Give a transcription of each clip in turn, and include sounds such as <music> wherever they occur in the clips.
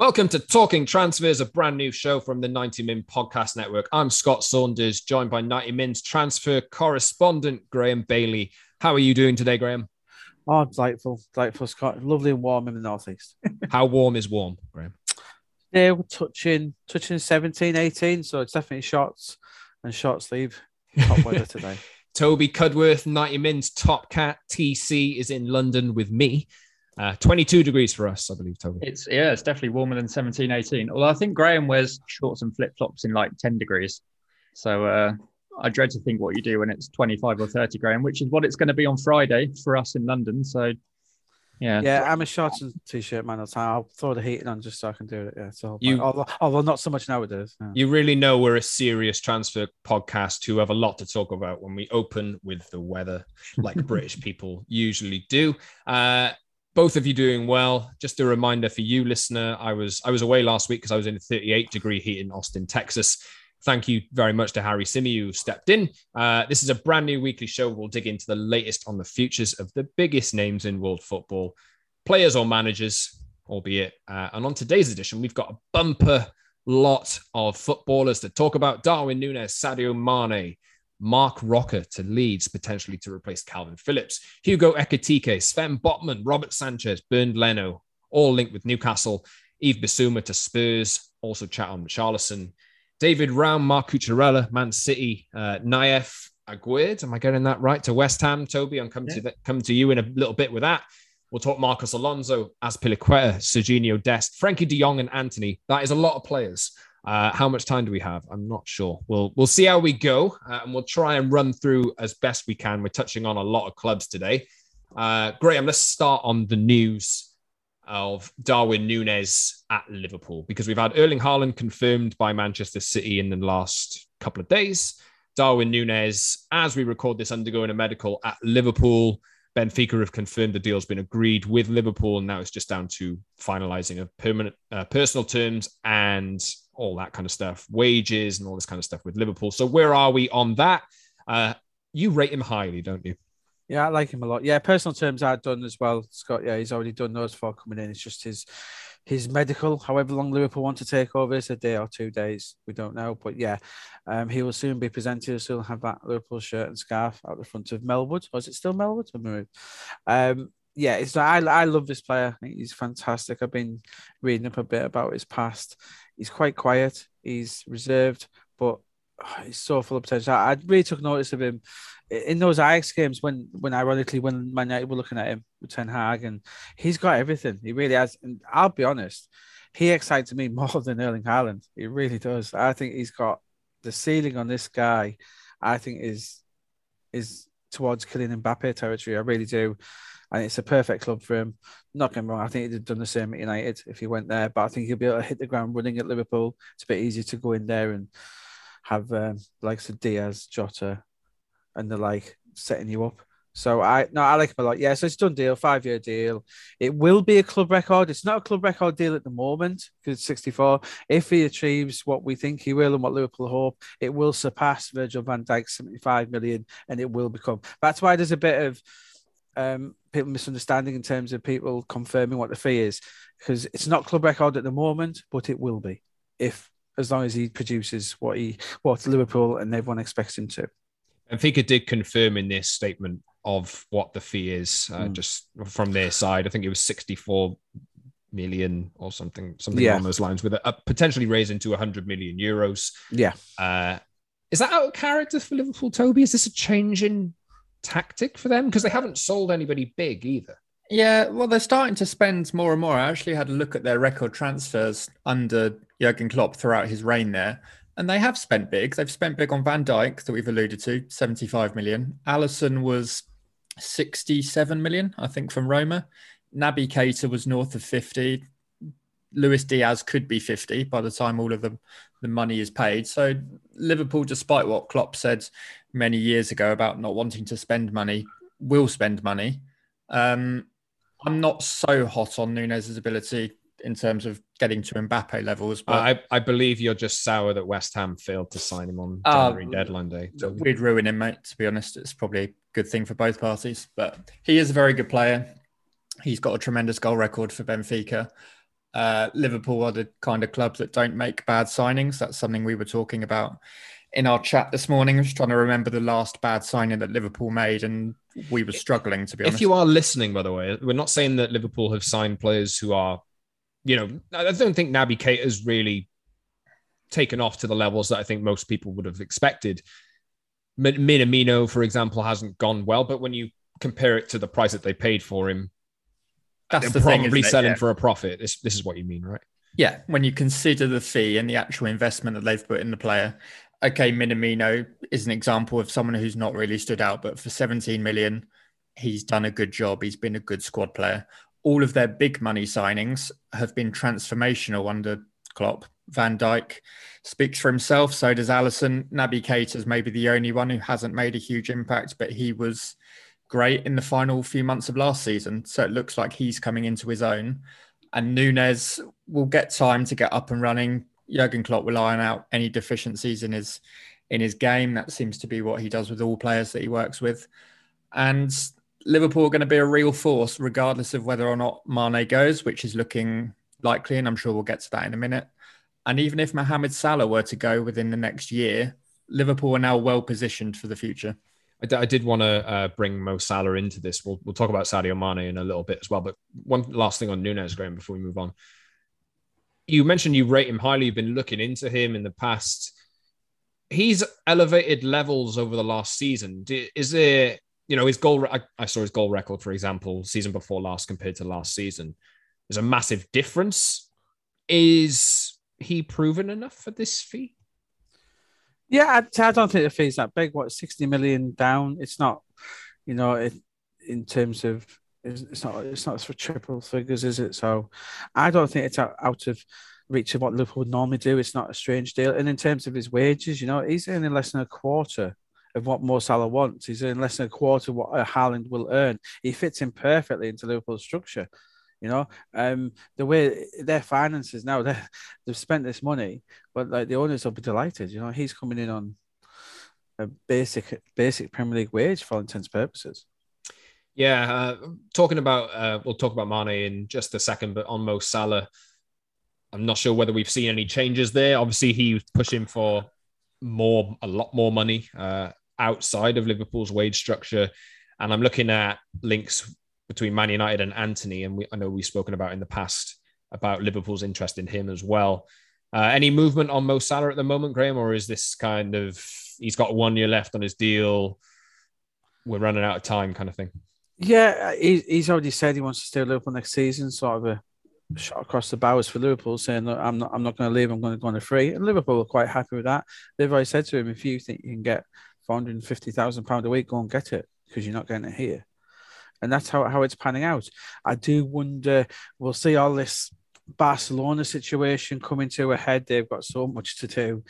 Welcome to Talking Transfers, a brand new show from the 90 Min Podcast Network. I'm Scott Saunders, joined by 90 Min's transfer correspondent, Graeme Bailey. How are you doing today, Graeme? Oh, delightful, delightful, Scott. Lovely and warm in the northeast. <laughs> How warm is warm, Graeme? Yeah, we're touching touching 17, 18, so it's definitely shorts and short sleeve. top weather today. <laughs> Toby Cudworth, 90 Min's top cat, TC, is in London with me. Uh, 22 degrees for us, I believe, Toby. It's yeah, it's definitely warmer than 17, 18. Although I think Graeme wears shorts and flip flops in like 10 degrees. So uh, I dread to think what you do when it's 25 or 30, Graeme, which is what it's going to be on Friday for us in London. So yeah, yeah, I'm a shorts and t-shirt man all the time. I'll throw the heating on just so I can do it. Yeah, so You- although, although not so much nowadays. Yeah. You really know we're a serious transfer podcast who have a lot to talk about when we open with the weather, like <laughs> British people usually do. Uh, both of you doing well. Just a reminder for you, listener. I was I was away last week because I was in a 38 degree heat in Austin, Texas. Thank you very much to Harry Simi who stepped in. Uh, this is a brand new weekly show. We'll dig into the latest on the futures of the biggest names in world football, players or managers, albeit. Uh, and on today's edition, we've got a bumper lot of footballers to talk about. Darwin Nunez, Sadio Mane, Marc Roca to Leeds, potentially to replace Kalvin Phillips, Hugo Ekitike, Sven Botman, Robert Sanchez, Bernd Leno, all linked with Newcastle, Yves Bissouma to Spurs, also chat on Charlison, David Raum, Marc Cucurella, Man City, uh, Nayef Aguerd, am I getting that right? To West Ham, Toby, I'm coming to that, come to you in a little bit with that. We'll talk Marcos Alonso, Azpilicueta, Serginho Dest, Frenkie De Jong, and Antony. That is a lot of players. Uh, how much time do we have? I'm not sure. We'll we'll see how we go, uh, and we'll try and run through as best we can. We're touching on a lot of clubs today. Uh, Graeme, let's start on the news of Darwin Nunez at Liverpool because we've had Erling Haaland confirmed by Manchester City in the last couple of days. Darwin Nunez, as we record this, undergoing a medical at Liverpool. Benfica have confirmed the deal's been agreed with Liverpool, and now it's just down to finalizing of permanent uh, personal terms and all that kind of stuff, wages and all this kind of stuff with Liverpool. So where are we on that? Uh, you rate him highly, don't you? Yeah, I like him a lot. Yeah, personal terms are done as well, Scott. Yeah, he's already done those before coming in. It's just his his medical, however long Liverpool want to take over, it's a day or two days. We don't know. But yeah, um, he will soon be presented. So he'll have that Liverpool shirt and scarf out the front of Melwood. Or is it still Melwood? Um, yeah, it's I, I love this player. He's fantastic. I've been reading up a bit about his past. He's quite quiet. He's reserved, but oh, he's so full of potential. I, I really took notice of him in those Ajax games when, when ironically, when Man United were looking at him with Ten Hag, and he's got everything. He really has. And I'll be honest, he excites me <laughs> more than Erling Haaland. He really does. I think he's got the ceiling on this guy. I think is is towards Kylian Mbappe territory. I really do. And it's a perfect club for him. Not getting wrong, I think he'd have done the same at United if he went there, but I think he'll be able to hit the ground running at Liverpool. It's a bit easier to go in there and have um, likes of Diaz, Jota, and the like setting you up. So I no, I like him a lot. Yeah, so it's done deal, five year deal. It will be a club record. It's not a club record deal at the moment because it's 64. If he achieves what we think he will and what Liverpool hope, it will surpass Virgil van Dijk's 75 million and it will become. That's why there's a bit of um, people misunderstanding in terms of people confirming what the fee is because it's not club record at the moment, but it will be if as long as he produces what he what Liverpool and everyone expects him to. Benfica did confirm in this statement of what the fee is, uh, Mm. just from their side. I think it was 64 million or something, something Yeah. along those lines, with a, a potentially raising to 100 million euros. Yeah. Uh, is that out of character for Liverpool, Toby? Is this a change in tactic for them? Because they haven't sold anybody big either. Yeah, well, they're starting to spend more and more. I actually had a look at their record transfers under Jurgen Klopp throughout his reign there, and they have spent big. They've spent big on Van Dijk, that we've alluded to, 75 million. Alisson was 67 million, I think, from Roma. Naby Keita was north of 50. Luis Diaz could be 50 by the time all of the, the money is paid. So Liverpool, despite what Klopp said many years ago about not wanting to spend money, will spend money. Um, I'm not so hot on Nunez's ability in terms of getting to Mbappe levels, but I, I believe you're just sour that West Ham failed to sign him on Uh, January deadline day. We'd ruin him, mate. To be honest, it's probably a good thing for both parties. But he is a very good player. He's got a tremendous goal record for Benfica. Uh, Liverpool are the kind of club that don't make bad signings. That's something we were talking about in our chat this morning. I was trying to remember the last bad signing that Liverpool made, and we were struggling to be honest. If you are listening, by the way, we're not saying that Liverpool have signed players who are, you know, I don't think Naby Keita has really taken off to the levels that I think most people would have expected. Mi- Minamino, for example, hasn't gone well, but when you compare it to the price that they paid for him, That's the thing, probably selling Yeah. for a profit. This this is what you mean, right? Yeah, when you consider the fee and the actual investment that they've put in the player. Okay, Minamino is an example of someone who's not really stood out, but for 17 million, he's done a good job. He's been a good squad player. All of their big money signings have been transformational under Klopp. Van Dijk speaks for himself. So does Alisson. Naby Keita is maybe the only one who hasn't made a huge impact, but he was great in the final few months of last season. So it looks like he's coming into his own. And Nunez will get time to get up and running. Jurgen Klopp will iron out any deficiencies in his in his game. That seems to be what he does with all players that he works with. And Liverpool are going to be a real force, regardless of whether or not Mane goes, which is looking likely, and I'm sure we'll get to that in a minute. And even if Mohamed Salah were to go within the next year, Liverpool are now well positioned for the future. I, d- I did want to uh, bring Mo Salah into this. We'll, we'll talk about Sadio Mane in a little bit as well. But one last thing on Nunez, Graeme, before we move on. You mentioned you rate him highly. You've been looking into him in the past. He's elevated levels over the last season. Is there, you know, his goal? I, I saw his goal record, for example, season before last compared to last season. There's a massive difference. Is he proven enough for this fee? Yeah, I, I don't think the fee's that big. What, 60 million down? It's not, you know, it, in terms of, it's it's not, it's not for triple figures, is it? So I don't think it's out, out of reach of what Liverpool would normally do. It's not a strange deal. And in terms of his wages, you know, he's earning less than a quarter of what Mo Salah wants. He's earning less than a quarter of what uh, Haaland will earn. He fits in perfectly into Liverpool's structure. You know, um, the way their finances now, <laughs> they they've spent this money, but like the owners will be delighted. You know, he's coming in on a basic basic Premier League wage for all intents and purposes. Yeah, uh, talking about uh, we'll talk about Mane in just a second, but on Mo Salah, I'm not sure whether we've seen any changes there. Obviously, he's pushing for more, a lot more money uh, outside of Liverpool's wage structure, and I'm looking at links between Man United and Antony, and we, I know we've spoken about in the past about Liverpool's interest in him as well. Uh, any movement on Mo Salah at the moment, Graeme, or is this kind of he's got one year left on his deal? We're running out of time, kind of thing. Yeah, he, he's already said he wants to stay at Liverpool next season. Sort of a shot across the bows for Liverpool, saying, "Look, I'm not, I'm not going to leave. I'm going to go on a free." And Liverpool are quite happy with that. They've already said to him, "If you think you can get four hundred and fifty thousand pound a week, go and get it because you're not getting it here." And that's how how it's panning out. I do wonder. We'll see all this Barcelona situation coming to a head. They've got so much to do.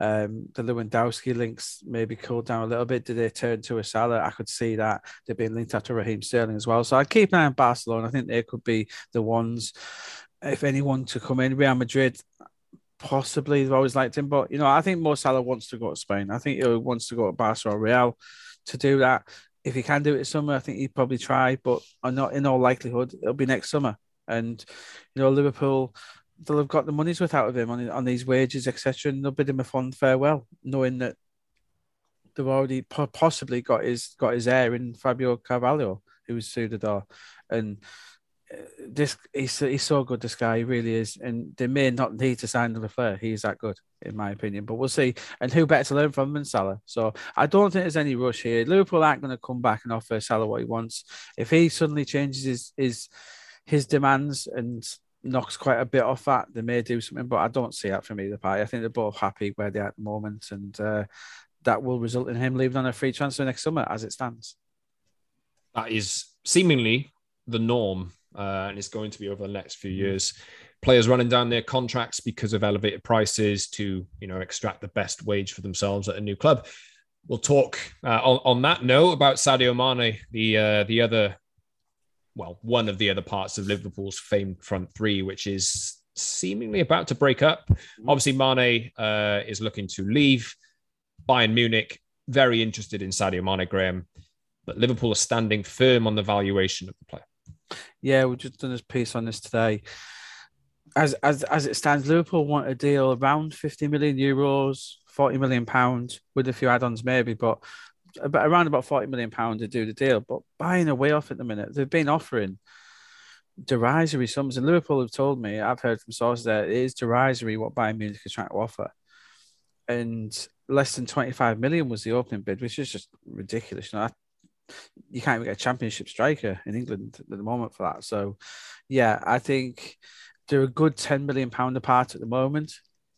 Um, the Lewandowski links maybe cooled down a little bit. Did they turn to a Salah? I could see that they've been linked after Raheem Sterling as well. So I'd keep an eye on Barcelona. I think they could be the ones, if anyone, to come in. Real Madrid, possibly they've always liked him, but you know I think Mo Salah wants to go to Spain. I think he wants to go to Barcelona Real to do that. If he can do it this summer, I think he'd probably try, but not in all likelihood it'll be next summer. And you know Liverpool they'll have got the money's worth out of him on on these wages, etc. And they'll bid him a fond farewell, knowing that they've already po- possibly got his got his heir in Fabio Carvalho, who was door. And uh, this he's he's so good. This guy he really is, and they may not need to sign the player. He's that good, in my opinion. But we'll see. And who better to learn from than Salah? So I don't think there's any rush here. Liverpool aren't going to come back and offer Salah what he wants. If he suddenly changes his his his demands and knocks quite a bit off that, they may do something. But I don't see that from either party. I think they're both happy where they're at the moment, and uh, that will result in him leaving on a free transfer next summer, as it stands. That is seemingly the norm uh, and it's going to be over the next few years. Players running down their contracts because of elevated prices to you know extract the best wage for themselves at a new club. We'll talk uh, on, on, that note about Sadio Mane, the uh, the other, well, one of the other parts of Liverpool's famed front three, which is seemingly about to break up. Mm-hmm. Obviously, Mane uh, is looking to leave. Bayern Munich very interested in Sadio Mane, Graeme, but Liverpool are standing firm on the valuation of the player. Yeah, we've just done this piece on this today. As as as it stands, Liverpool want a deal around 50 million euros, 40 million pounds, with a few add-ons maybe, but about around about 40 million pounds to do the deal. But Bayern away off at the minute, they've been offering derisory sums. And Liverpool have told me, I've heard from sources that it is derisory what Bayern Munich is trying to offer. And less than 25 million was the opening bid, which is just ridiculous. You know, you can't even get a championship striker in England at the moment for that. So, yeah, I think they're a good ten million pound apart at the moment,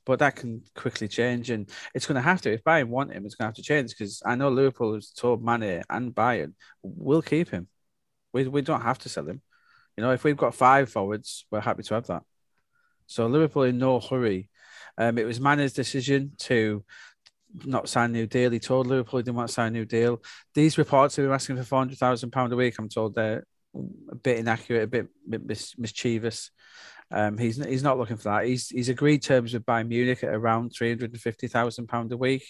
but that can quickly change, and it's going to have to. If Bayern want him, it's going to have to change because I know Liverpool has told Mane and Bayern we'll keep him. We we don't have to sell him. You know, if we've got five forwards, we're happy to have that. So Liverpool in no hurry. Um, it was Mane's decision to not sign new deal. He told Liverpool he didn't want to sign a new deal. These reports who are asking for four hundred thousand pound a week, I'm told they're a bit inaccurate, a bit, bit mis- mischievous. Um, he's he's not looking for that. He's he's agreed terms with Bayern Munich at around three hundred and fifty thousand pound a week,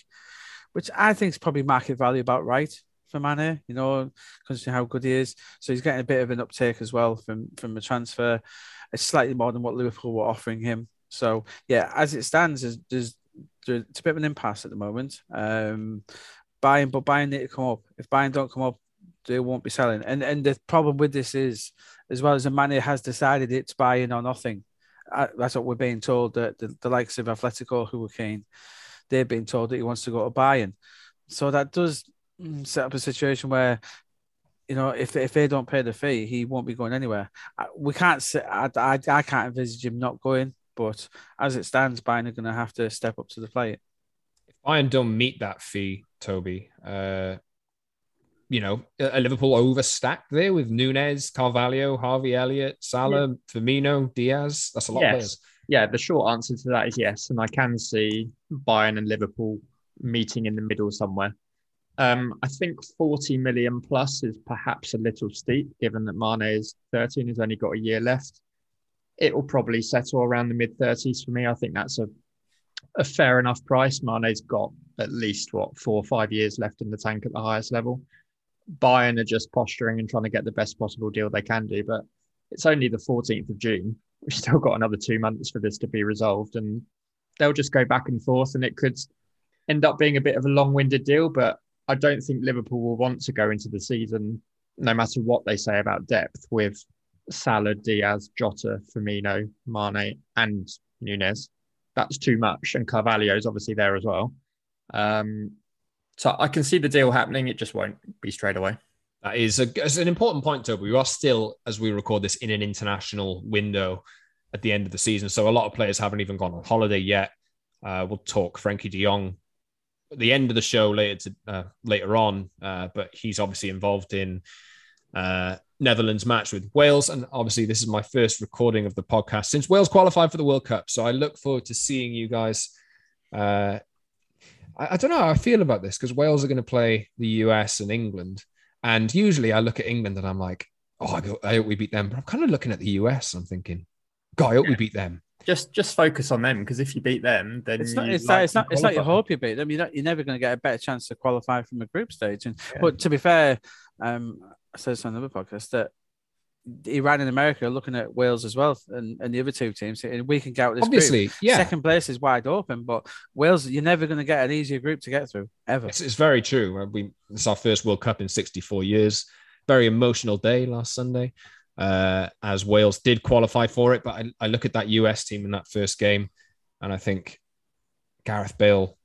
which I think is probably market value about right for Mane. You know, considering how good he is, so he's getting a bit of an uptake as well from from the transfer. It's slightly more than what Liverpool were offering him. So yeah, as it stands, there's, there's it's a bit of an impasse at the moment. Um, Bayern, but Bayern need to come up. If Bayern don't come up, they won't be selling. And and the problem with this is, as well as the money has decided it's Bayern or nothing. Uh, that's what we're being told. That the, the likes of Atletico, who were keen, they've been told that he wants to go to Bayern. So that does mm, set up a situation where you know, if if they don't pay the fee, he won't be going anywhere. We can't say I, I, I can't envisage him not going. But as it stands, Bayern are going to have to step up to the plate. If Bayern don't meet that fee, Toby, uh, you know, a Liverpool overstacked there with Nunez, Carvalho, Harvey Elliott, Salah, yeah. Firmino, Diaz. That's a lot yes. of players. Yeah, the short answer to that is yes. And I can see Bayern and Liverpool meeting in the middle somewhere. Um, I think 40 million plus is perhaps a little steep, given that Mane is 30 and has only got a year left it will probably settle around the mid 30s for me. I think that's a a fair enough price. Mane's got at least what four or five years left in the tank at the highest level. Bayern are just posturing and trying to get the best possible deal they can do, but it's only the 14th of June. We've still got another two months for this to be resolved, and they'll just go back and forth, and it could end up being a bit of a long-winded deal. But I don't think Liverpool will want to go into the season, no matter what they say about depth, with Salah, Diaz, Jota, Firmino, Mane, and Nunez. That's too much. And Carvalho's obviously there as well. Um, so I can see the deal happening. It just won't be straight away. That is a, an important point, Toby. We are still, as we record this, in an international window at the end of the season. So a lot of players haven't even gone on holiday yet. Uh, we'll talk Frenkie de Jong at the end of the show later to, uh, later on, uh, but he's obviously involved in uh, Netherlands match with Wales. And obviously, this is my first recording of the podcast since Wales qualified for the World Cup. So I look forward to seeing you guys. I, I don't know how I feel about this because Wales are going to play the US and England. And usually I look at England and I'm like, oh, I, go, I hope we beat them. But I'm kind of looking at the US. I'm thinking, God, I hope yeah. we beat them. Just just focus on them because if you beat them, then it's not it's, like it's not it's not you hope you beat them. You're not, you're never going to get a better chance to qualify from a group stage. And yeah. but to be fair, um, I said this on another podcast that Iran and America are looking at Wales as well, and, and the other two teams. And we can get out this obviously, group. yeah. Second place is wide open, but Wales, you're never going to get an easier group to get through ever. It's, it's very true. We it's our first World Cup in 64 years. Very emotional day last Sunday. uh, as Wales did qualify for it. But I, I look at that US team in that first game, and I think Gareth Bale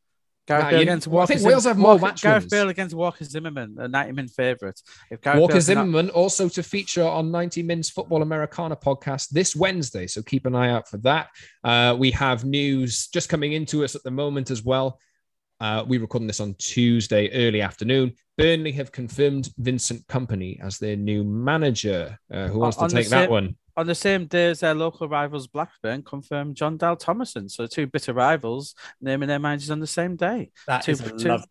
Gareth Nah, Bale against well, I think Zim- Wales have more Walker- match Gareth wins. Bale against Walker Zimmerman, a 90 min favourite. If Gareth Walker Bale cannot- Zimmerman also to feature on 90 Min's Football Americana podcast this Wednesday. So keep an eye out for that. Uh, we have news just coming into us at the moment as well. Uh, we recording this on Tuesday early afternoon. Burnley have confirmed Vincent Kompany as their new manager. Uh, who wants On to take that one? On the same day as their local rivals, Blackburn confirmed Jon Dahl Tomasson. So two bitter rivals naming their managers on the same day. That Two- is a two- lov-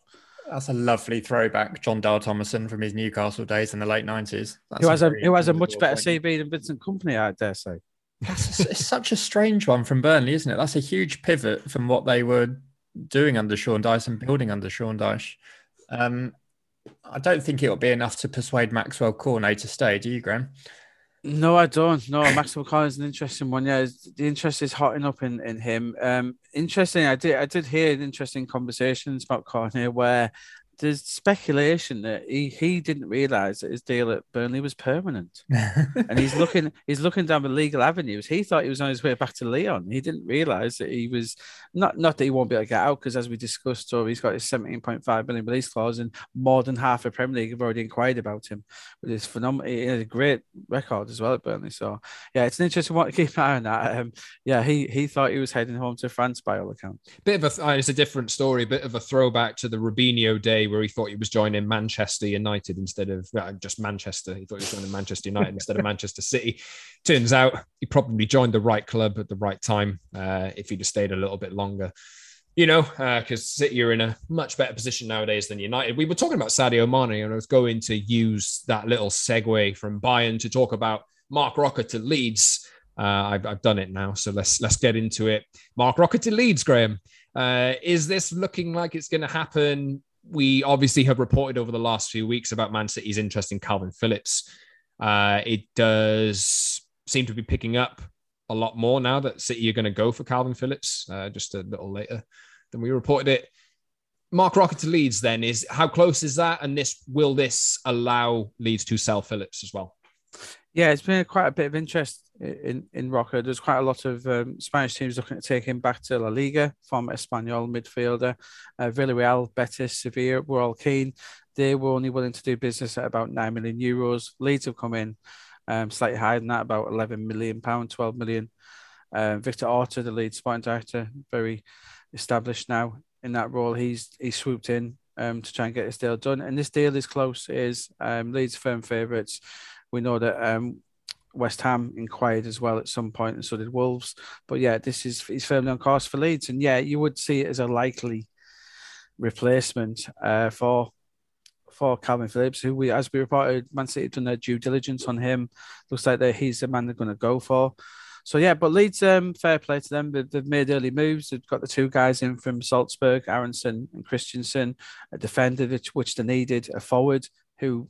That's a lovely throwback, Jon Dahl Tomasson from his Newcastle days in the late nineties. Who has a who has a much better CV than Vincent Kompany, I dare say. That's a- it's such a strange one from Burnley, isn't it? That's a huge pivot from what they were doing under Sean Dyche and building under Sean Dyche. Um, I don't think it'll be enough to persuade Maxwell Cornet to stay. Do you, Graham? No, I don't. No, Maxwell Collins is an interesting one. Yeah, the interest is hotting up in, in him. Um, interesting. I did I did hear interesting conversations about Cornet where there's speculation that he, he didn't realise that his deal at Burnley was permanent, <laughs> and he's looking he's looking down the legal avenues. He thought he was on his way back to Lyon. He didn't realise that he was not not that he won't be able to get out because as we discussed, so he's got his 17.5 million release clause, and more than half of Premier League have already inquired about him with his phenomenal, he has a great record as well at Burnley. So yeah, it's an interesting one to keep an eye on that. Um, yeah, he he thought he was heading home to France by all accounts. Bit of a, uh, it's a different story, bit of a throwback to the Robinho day where he thought he was joining Manchester United instead of uh, just Manchester. He thought he was joining Manchester United instead of <laughs> Manchester City. Turns out he probably joined the right club at the right time uh, if he'd have stayed a little bit longer. You know, because City are in a much better position nowadays than United. We were talking about Sadio Mane, and I was going to use that little segue from Bayern to talk about Marc Roca to Leeds. Uh, I've, I've done it now, so let's let's get into it. Marc Roca to Leeds, Graeme. Uh, is this looking like it's going to happen? We obviously have reported over the last few weeks about Man City's interest in Kalvin Phillips. Uh, it does seem to be picking up a lot more now that City are going to go for Kalvin Phillips uh, just a little later than we reported it. Marc Roca to Leeds then is how close is that? And this will this allow Leeds to sell Phillips as well? Yeah, it's been quite a bit of interest in in Roca. There's quite a lot of um, Spanish teams looking to take him back to La Liga, former Espanyol midfielder. Uh, Villarreal, Betis, Sevilla were all keen. They were only willing to do business at about nine million euros. Leeds have come in um, slightly higher than that, about eleven million pound, twelve million. Um, Victor Orta, the lead sporting director, very established now in that role. He's he swooped in um, to try and get this deal done, and this deal is close. Is um, Leeds firm favourites. We know that um, West Ham inquired as well at some point, and so did Wolves. But yeah, this is he's firmly on course for Leeds, and yeah, you would see it as a likely replacement uh, for for Kalvin Phillips, who we, as we reported, Man City done their due diligence on him. Looks like that he's the man they're going to go for. So yeah, but Leeds, um, fair play to them. They've, they've made early moves. They've got the two guys in from Salzburg, Aaronson and Kristensen, a defender which, which they needed, a forward who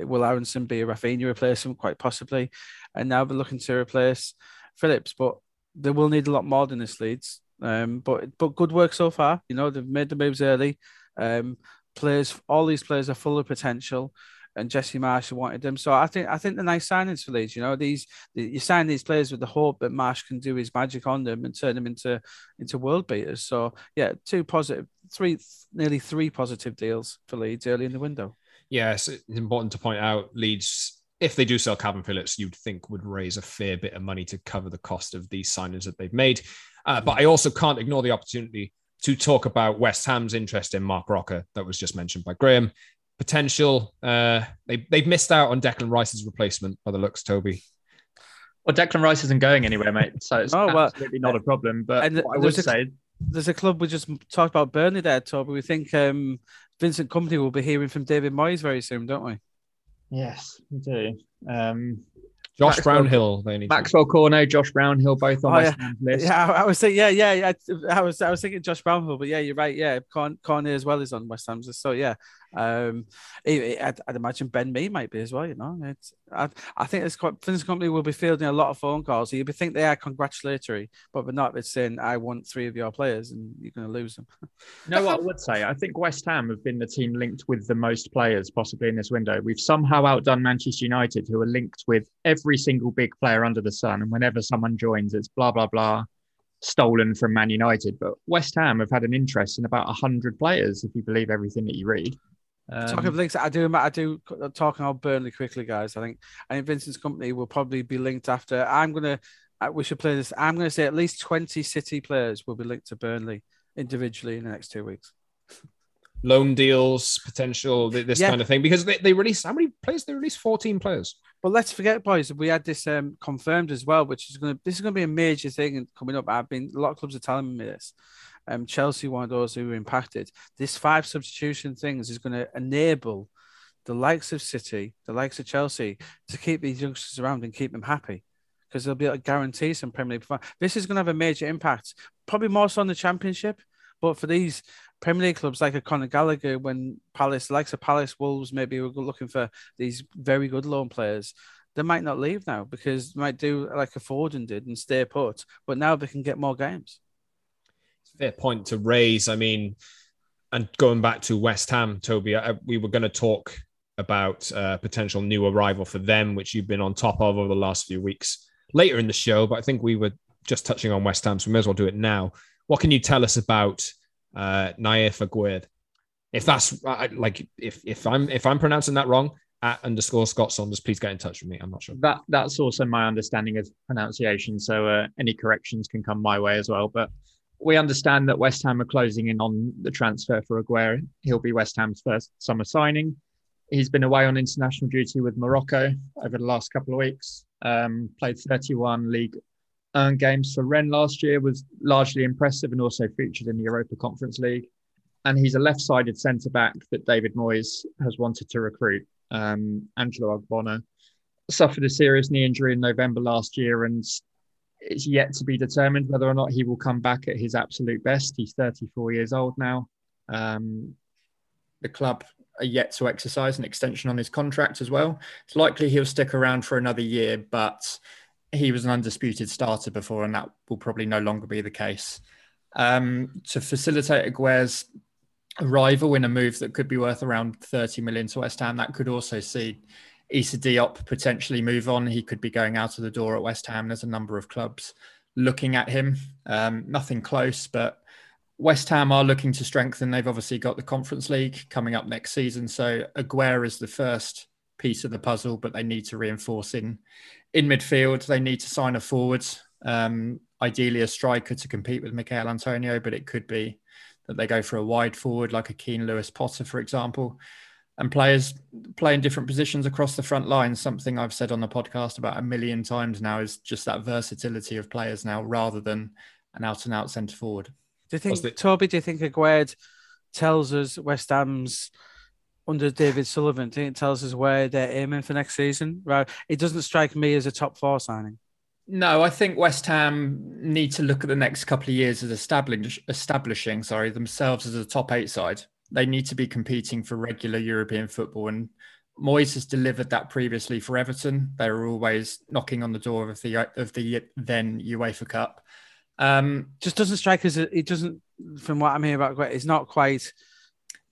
will Aaronson be a Rafinha replacement, quite possibly, and now they're looking to replace Phillips. But they will need a lot more than this Leeds. Um, but but good work so far. You know they've made the moves early. Um, players, all these players are full of potential, and Jesse Marsch wanted them. So I think I think the nice signings for Leeds. You know these you sign these players with the hope that Marsch can do his magic on them and turn them into into world beaters. So yeah, two positive, three nearly three positive deals for Leeds early in the window. Yes, it's important to point out Leeds, if they do sell Kalvin Phillips, you'd think would raise a fair bit of money to cover the cost of these signings that they've made. Uh, but I also can't ignore the opportunity to talk about West Ham's interest in Marc Roca that was just mentioned by Graeme. Potential, uh, they, they've missed out on Declan Rice's replacement by the looks, Toby. Well, Declan Rice isn't going anywhere, mate. So it's Oh, well, absolutely not a problem. But and what I would a- say, There's a club we just talked about Burnley there, Toby. We think um, Vincent Kompany will be hearing from David Moyes very soon, don't we? yes, we do. Um, Josh Maxwell- Brownhill, they need Maxwell Cornet, Josh Brownhill, both on Oh, West Ham's list. Yeah, I, I was saying, yeah, yeah, yeah. I was, I was thinking Josh Brownhill, but yeah, you're right. Yeah, Corn, Cornet as well is on West Ham's list. So yeah, Um, I'd, I'd, imagine Ben Mee might be as well. You know, it's, I, I think this Vince Kompany will be fielding a lot of phone calls. you'd think they are congratulatory, but they're not. It's saying I want three of your players, and you're going to lose them. know what I would say? I think West Ham have been the team linked with the most players possibly in this window. We've somehow outdone Manchester United, who are linked with every single big player under the sun. And whenever someone joins, it's blah blah blah stolen from Man United. But West Ham have had an interest in about hundred players, if you believe everything that you read. Um, Talking of links, I do. I do. Talking about Burnley quickly, guys. I think. I think Vincent's company will probably be linked after. I'm gonna. Uh, we should play this. I'm gonna say at least 20 City players will be linked to Burnley individually in the next two weeks. <laughs> Loan deals, potential, this yeah. kind of thing, because they, they released how many players? They released 14 players. But let's forget, boys, we had this um, confirmed as well, which is going to this is to be a major thing coming up. I've been a lot of clubs are telling me this um, Chelsea, one of those who were impacted. This five substitution things is going to enable the likes of City, the likes of Chelsea, to keep these youngsters around and keep them happy because they'll be able to guarantee some Premier League. This is going to have a major impact, probably more so on the Championship, but for these Premier League clubs like a Conor Gallagher, when Palace, likes of Palace, Wolves, maybe we're looking for these very good loan players. They might not leave now because they might do like a Foden did and stay put, but now they can get more games fair point to raise. I mean, and going back to West Ham, Toby, I, we were going to talk about uh, potential new arrival for them, which you've been on top of over the last few weeks later in the show. But I think we were just touching on West Ham, so we may as well do it now. What can you tell us about uh, Nayef Aguerd? If that's uh, like if if I'm if I'm pronouncing that wrong, at underscore Scott Saunders, please get in touch with me. I'm not sure. That that's also my understanding of pronunciation. So uh, any corrections can come my way as well. But we understand that West Ham are closing in on the transfer for Aguero. He'll be West Ham's first summer signing. He's been away on international duty with Morocco over the last couple of weeks. Um, played 31 league earned games for Rennes last year, was largely impressive and also featured in the Europa Conference League. And he's a left-sided centre back that David Moyes has wanted to recruit. Um, Angelo Ogbonna suffered a serious knee injury in November last year and it's yet to be determined whether or not he will come back at his absolute best. He's 34 years old now. Um, the club are yet to exercise an extension on his contract as well. It's likely he'll stick around for another year, but he was an undisputed starter before, and that will probably no longer be the case. Um, to facilitate Aguerd's arrival in a move that could be worth around 30 million to West Ham, that could also see Issa Diop potentially move on. He could be going out of the door at West Ham. There's a number of clubs looking at him. Um, nothing close, but West Ham are looking to strengthen. They've obviously got the Conference League coming up next season. So Aguero is the first piece of the puzzle, but they need to reinforce in in midfield. They need to sign a forward, um, ideally a striker to compete with Michail Antonio, but it could be that they go for a wide forward like a Keane Lewis Potter, for example and players play in different positions across the front line. Something I've said on the podcast about a million times now is just that versatility of players now rather than an out and out centre forward. Do you think, the- Toby, do you think Aguerd tells us West Ham's under David Sullivan? Do you think it tells us where they're aiming for next season? Right. It doesn't strike me as a top four signing. No, I think West Ham need to look at the next couple of years as establish, establishing, sorry, themselves as a top eight side they need to be competing for regular European football. And Moyes has delivered that previously for Everton. They were always knocking on the door of the of the then UEFA Cup. Um, Just doesn't strike us. It doesn't, from what I'm hearing about, it's not quite.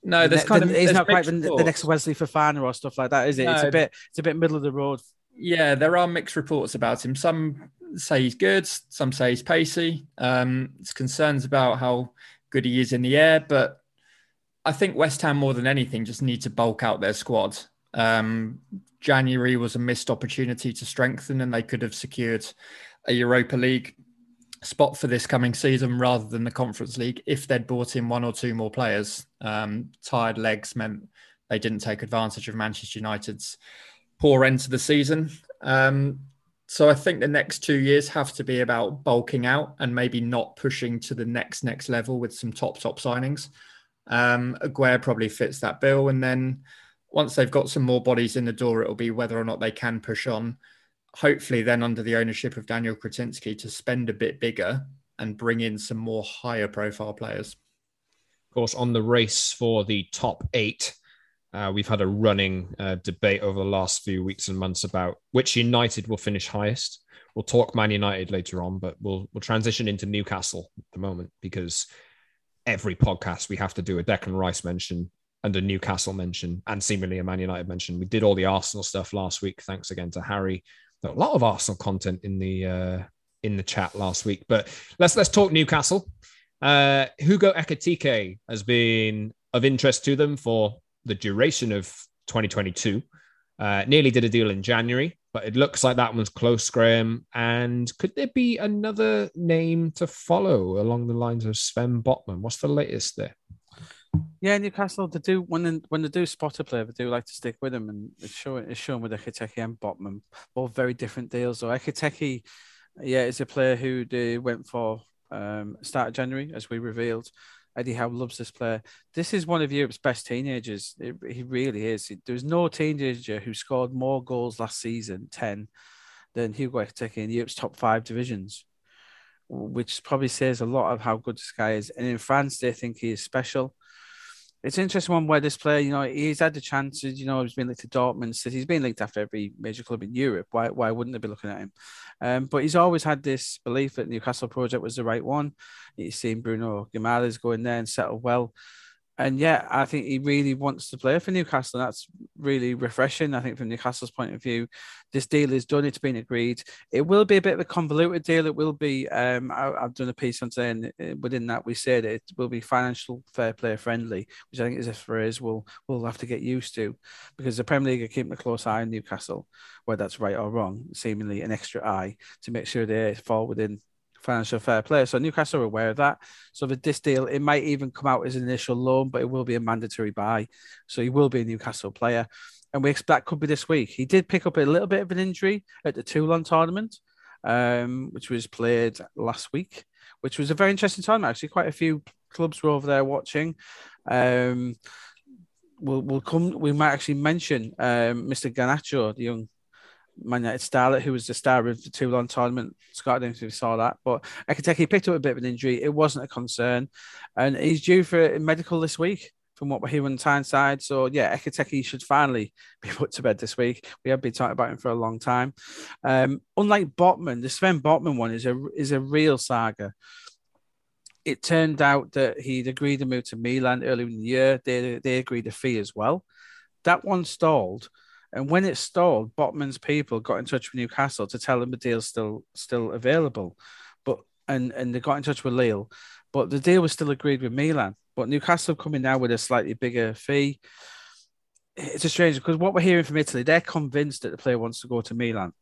No, there's kind the, of it's not quite the, the, next Wesley Fofana or stuff like that, is it? No, it's a bit it's a bit middle of the road. Yeah, there are mixed reports about him. Some say he's good, some say he's pacey. Um, it's concerns about how good he is in the air, but I think West Ham more than anything just need to bulk out their squad. Um, January was a missed opportunity to strengthen, and they could have secured a Europa League spot for this coming season rather than the Conference League if they'd brought in one or two more players. Um, tired legs meant they didn't take advantage of Manchester United's poor end to the season. Um, so I think the next two years have to be about bulking out and maybe not pushing to the next next level with some top top signings. Um, Aguerd probably fits that bill. And then once they've got some more bodies in the door, it'll be whether or not they can push on. Hopefully, then under the ownership of Daniel Kretinsky to spend a bit bigger and bring in some more higher profile players. Of course, on the race for the top eight, Uh, we've had a running uh, debate over the last few weeks and months about which United will finish highest. We'll talk Man United later on, but we'll we'll transition into Newcastle at the moment because every podcast we have to do a Declan Rice mention and a Newcastle mention and seemingly a Man United mention. We did all the Arsenal stuff last week. Thanks again to Harry. A lot of Arsenal content in the uh, in the chat last week, but let's let's talk Newcastle. Uh, Hugo Ekitike has been of interest to them for the duration of 2022. Uh, nearly did a deal in January, but it looks like that one's close, Graeme. And could there be another name to follow along the lines of Sven Botman? What's the latest there? Yeah, Newcastle they do when they, when they do spot a player, they do like to stick with him, and it's showing it's shown with Ekitike and Botman, both very different deals. So Ekitike, yeah, is a player who they went for um, start of January, as we revealed. Eddie Howe loves this player. This is one of Europe's best teenagers. It, he really is. There's no teenager who scored more goals last season, 10, than Hugo Ekitike in Europe's top five divisions, which probably says a lot of how good this guy is. And in France, they think he is special it's interesting one where this player, you know, he's had the chances, you know, he's been linked to Dortmund, so he's been linked after every major club in Europe. Why, why wouldn't they be looking at him? Um, but he's always had this belief that Newcastle project was the right one. He's seen Bruno Guimaraes go in there and settle well and yeah, I think he really wants to play for Newcastle. That's really refreshing. I think from Newcastle's point of view, this deal is done. It's been agreed. It will be a bit of a convoluted deal. It will be. Um, I, have done a piece on saying uh, within that we said it will be financial fair play friendly, which I think is a phrase we'll we'll have to get used to, because the Premier League are keeping a close eye on Newcastle, whether that's right or wrong. Seemingly an extra eye to make sure they fall within financial fair play. So Newcastle are aware of that. So with this deal, it might even come out as an initial loan, but it will be a mandatory buy. So he will be a Newcastle player. And we expect that could be this week. He did pick up a little bit of an injury at the Toulon tournament, um, which was played last week, which was a very interesting time. Actually, quite a few clubs were over there watching. Um, we'll, we'll come. We might actually mention um, Mr. Garnacho, the young Man United starlet, who was the star of the Toulon tournament. Scott, I don't know if you saw that, but Ekitike picked up a bit of an injury. It wasn't a concern, and he's due for medical this week. From what we're hearing on the Tyneside, so yeah, Ekitike should finally <laughs> be put to bed this week. We have been talking about him for a long time. Um, unlike Botman, the Sven Botman one is a is a real saga. It turned out that he'd agreed to move to Milan earlier in the year. They they agreed a fee as well. That one stalled and when it stalled, Botman's people got in touch with Newcastle to tell them the deal's still still available. But and and they got in touch with Lille, but the deal was still agreed with Milan. But Newcastle coming now with a slightly bigger fee. It's a strange because what we're hearing from Italy, they're convinced that the player wants to go to Milan.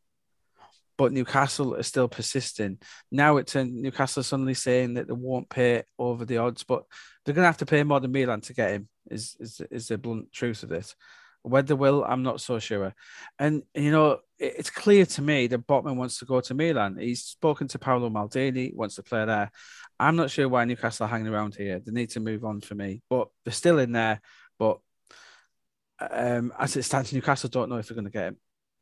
But Newcastle are still persisting. Now it's uh, Newcastle suddenly saying that they won't pay over the odds, but they're going to have to pay more than Milan to get him. Is is is the blunt truth of this? Whether will, I'm not so sure. And you know, it's clear to me that Botman wants to go to Milan. He's spoken to Paolo Maldini, wants to play there. I'm not sure why Newcastle are hanging around here. They need to move on for me, but they're still in there. But um, as it stands, Newcastle don't know if they're going to get him.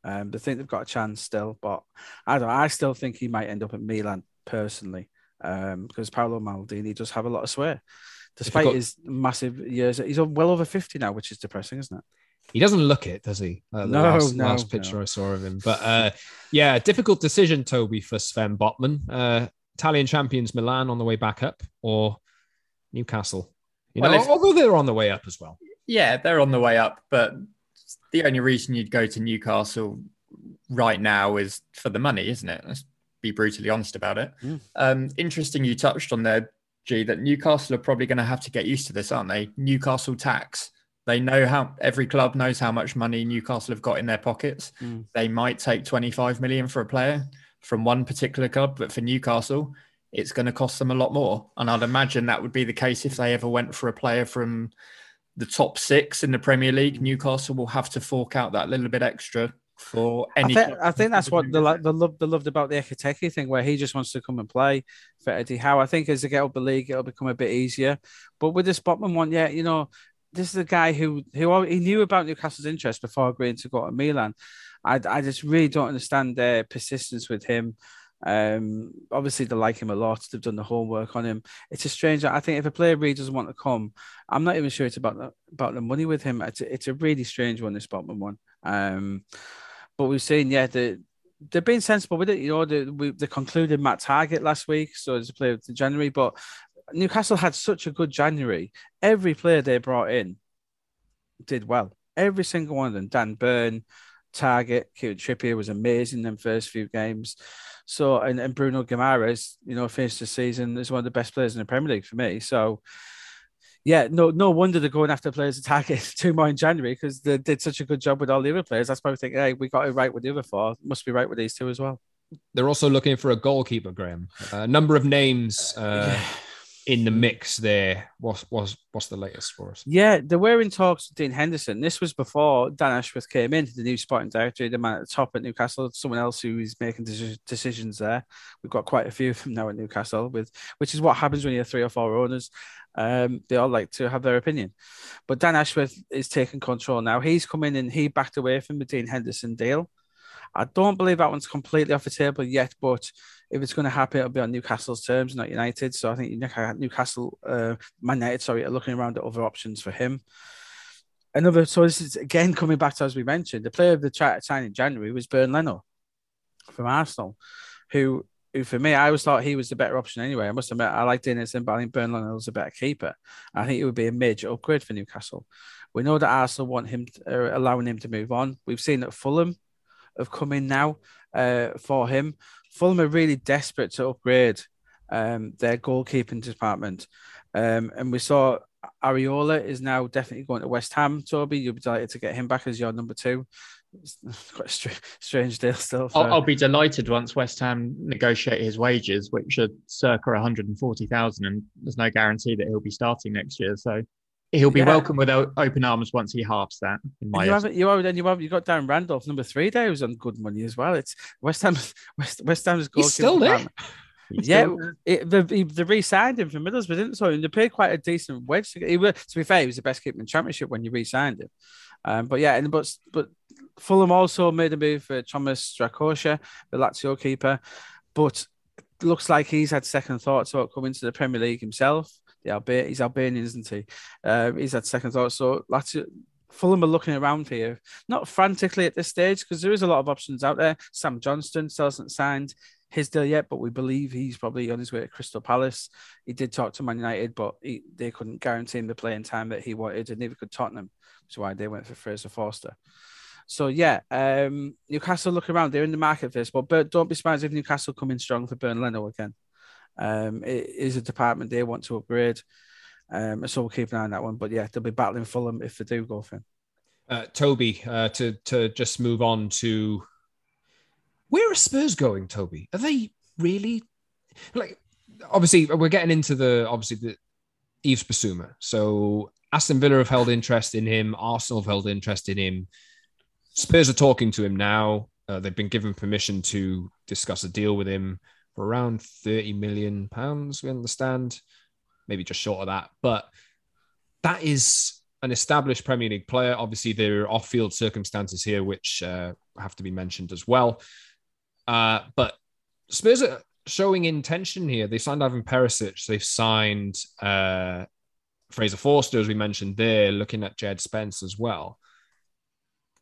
Um, they think they've got a chance still, but I don't. I still think he might end up at Milan personally, um, because Paolo Maldini does have a lot of swear, despite got... his massive years. He's well over fifty now, which is depressing, isn't it? He doesn't look it, does he? Uh, no, last, no, last picture no. I saw of him. But uh, yeah, difficult decision, Toby, for Sven Botman. Uh, Italian champions Milan on the way back up, or Newcastle. You well, know, if, although they're on the way up as well. Yeah, they're on the way up, but the only reason you'd go to Newcastle right now is for the money, isn't it? Let's be brutally honest about it. Mm. Um, interesting, you touched on there, G, that Newcastle are probably going to have to get used to this, aren't they? Newcastle tax. They know how every club knows how much money Newcastle have got in their pockets. Mm. They might take 25 million for a player from one particular club, but for Newcastle, it's going to cost them a lot more. And I'd imagine that would be the case if they ever went for a player from the top six in the Premier League. Newcastle will have to fork out that little bit extra for any. I think, I think that's what the, <laughs> the, love, the loved about the Ekitike thing, where he just wants to come and play for Eddie Howe. I think as they get up the league, it'll become a bit easier. But with the Botman one, yeah, you know, this is a guy who who he knew about Newcastle's interest before agreeing to go to Milan. I, I just really don't understand their persistence with him. Um, obviously they like him a lot. They've done the homework on him. It's a strange. I think if a player really doesn't want to come, I'm not even sure it's about the, about the money with him. It's a, it's a really strange one. This Botman one. Um, but we've seen, yeah, the they're being sensible with it. You know, they, we, they concluded Matt Targett last week, so it's a player of January. But Newcastle had such a good January. Every player they brought in did well. Every single one of them. Dan Burn, Targett, Kieran Trippier was amazing in them first few games. So and, and Bruno Guimaraes, you know, finished the season as one of the best players in the Premier League for me. So yeah, no, no wonder they're going after players attacking <laughs> two more in January because they did such a good job with all the other players. That's probably thinking, hey, we got it right with the other four. Must be right with these two as well. They're also looking for a goalkeeper, Graeme. A number of names. Uh, <laughs> yeah in the mix there. What's what's what's the latest for us? Yeah, they were in talks with Dean Henderson. This was before Dan Ashworth came in, the new sporting director, the man at the top at Newcastle, someone else who is making decisions there. We've got quite a few them now at Newcastle, with which is what happens when you have three or four owners. Um, they all like to have their opinion. But Dan Ashworth is taking control now. He's come in and he backed away from the Dean Henderson deal. I don't believe that one's completely off the table yet, but if it's going to happen, it'll be on Newcastle's terms, not United. So I think Newcastle, uh, Man United, sorry, are looking around at other options for him. Another, so this is again coming back to as we mentioned, the player of the chat sign in January was Bernd Leno from Arsenal, who, who for me, I always thought he was the better option anyway. I must admit, I liked Innocent, but I think Bernd Leno was a better keeper. I think it would be a major upgrade for Newcastle. We know that Arsenal want him, to, uh, allowing him to move on. We've seen that Fulham have come in now uh, for him. Fulham are really desperate to upgrade um, their goalkeeping department. Um, and we saw Areola is now definitely going to West Ham. Toby, you'll be delighted to get him back as your number two. It's <laughs> quite a str- strange deal still. I'll, I'll, be delighted once West Ham negotiate his wages, which are circa 140,000, and there's no guarantee that he'll be starting next year. So he'll be yeah. welcome with open arms once he halves that. In my you haven't, you have then you have you got Darren Randolph number three there who's on good money as well. It's West Ham West West Ham's He's still there. yeah, it, the, they re-signed him from Middlesbrough, didn't so? And they paid quite a decent wage. To, he, to be fair, he was the best keeper in the championship when you re-signed him. Um, but yeah, and but but Fulham also made a move for Thomas Strakosha, the Lazio keeper, but looks like he's had second thoughts about coming to the Premier League himself the he's Albanian, isn't he? Uh, he's had second thoughts. So Lazio, Fulham are looking around here, not frantically at this stage because there is a lot of options out there. Sam Johnstone still hasn't signed his deal yet, but we believe he's probably on his way to Crystal Palace. He did talk to Man United, but he, they couldn't guarantee him the playing time that he wanted, and neither could Tottenham, which is why they went for Fraser Forster. So yeah, um, Newcastle look around. They're in the market for this, but don't be surprised if Newcastle come in strong for Bernd Leno again. Um, it is a department they want to upgrade. Um, so we'll keep an eye on that one. But yeah, they'll be battling Fulham if they do go for him. Uh, Toby, uh, to to just move on to where are Spurs going, Toby? Are they really like? Obviously, we're getting into the obviously the Yves Bissouma. So Aston Villa have held interest in him. Arsenal have held interest in him. Spurs are talking to him now. Uh, they've been given permission to discuss a deal with him for around 30 million pounds, we understand, maybe just short of that. But that is an established Premier League player. Obviously, there are off field circumstances here which uh, have to be mentioned as well. Uh, but Spurs are showing intention here. They signed Ivan Perisic, they've signed uh, Fraser Forster, as we mentioned there, looking at Jed Spence as well.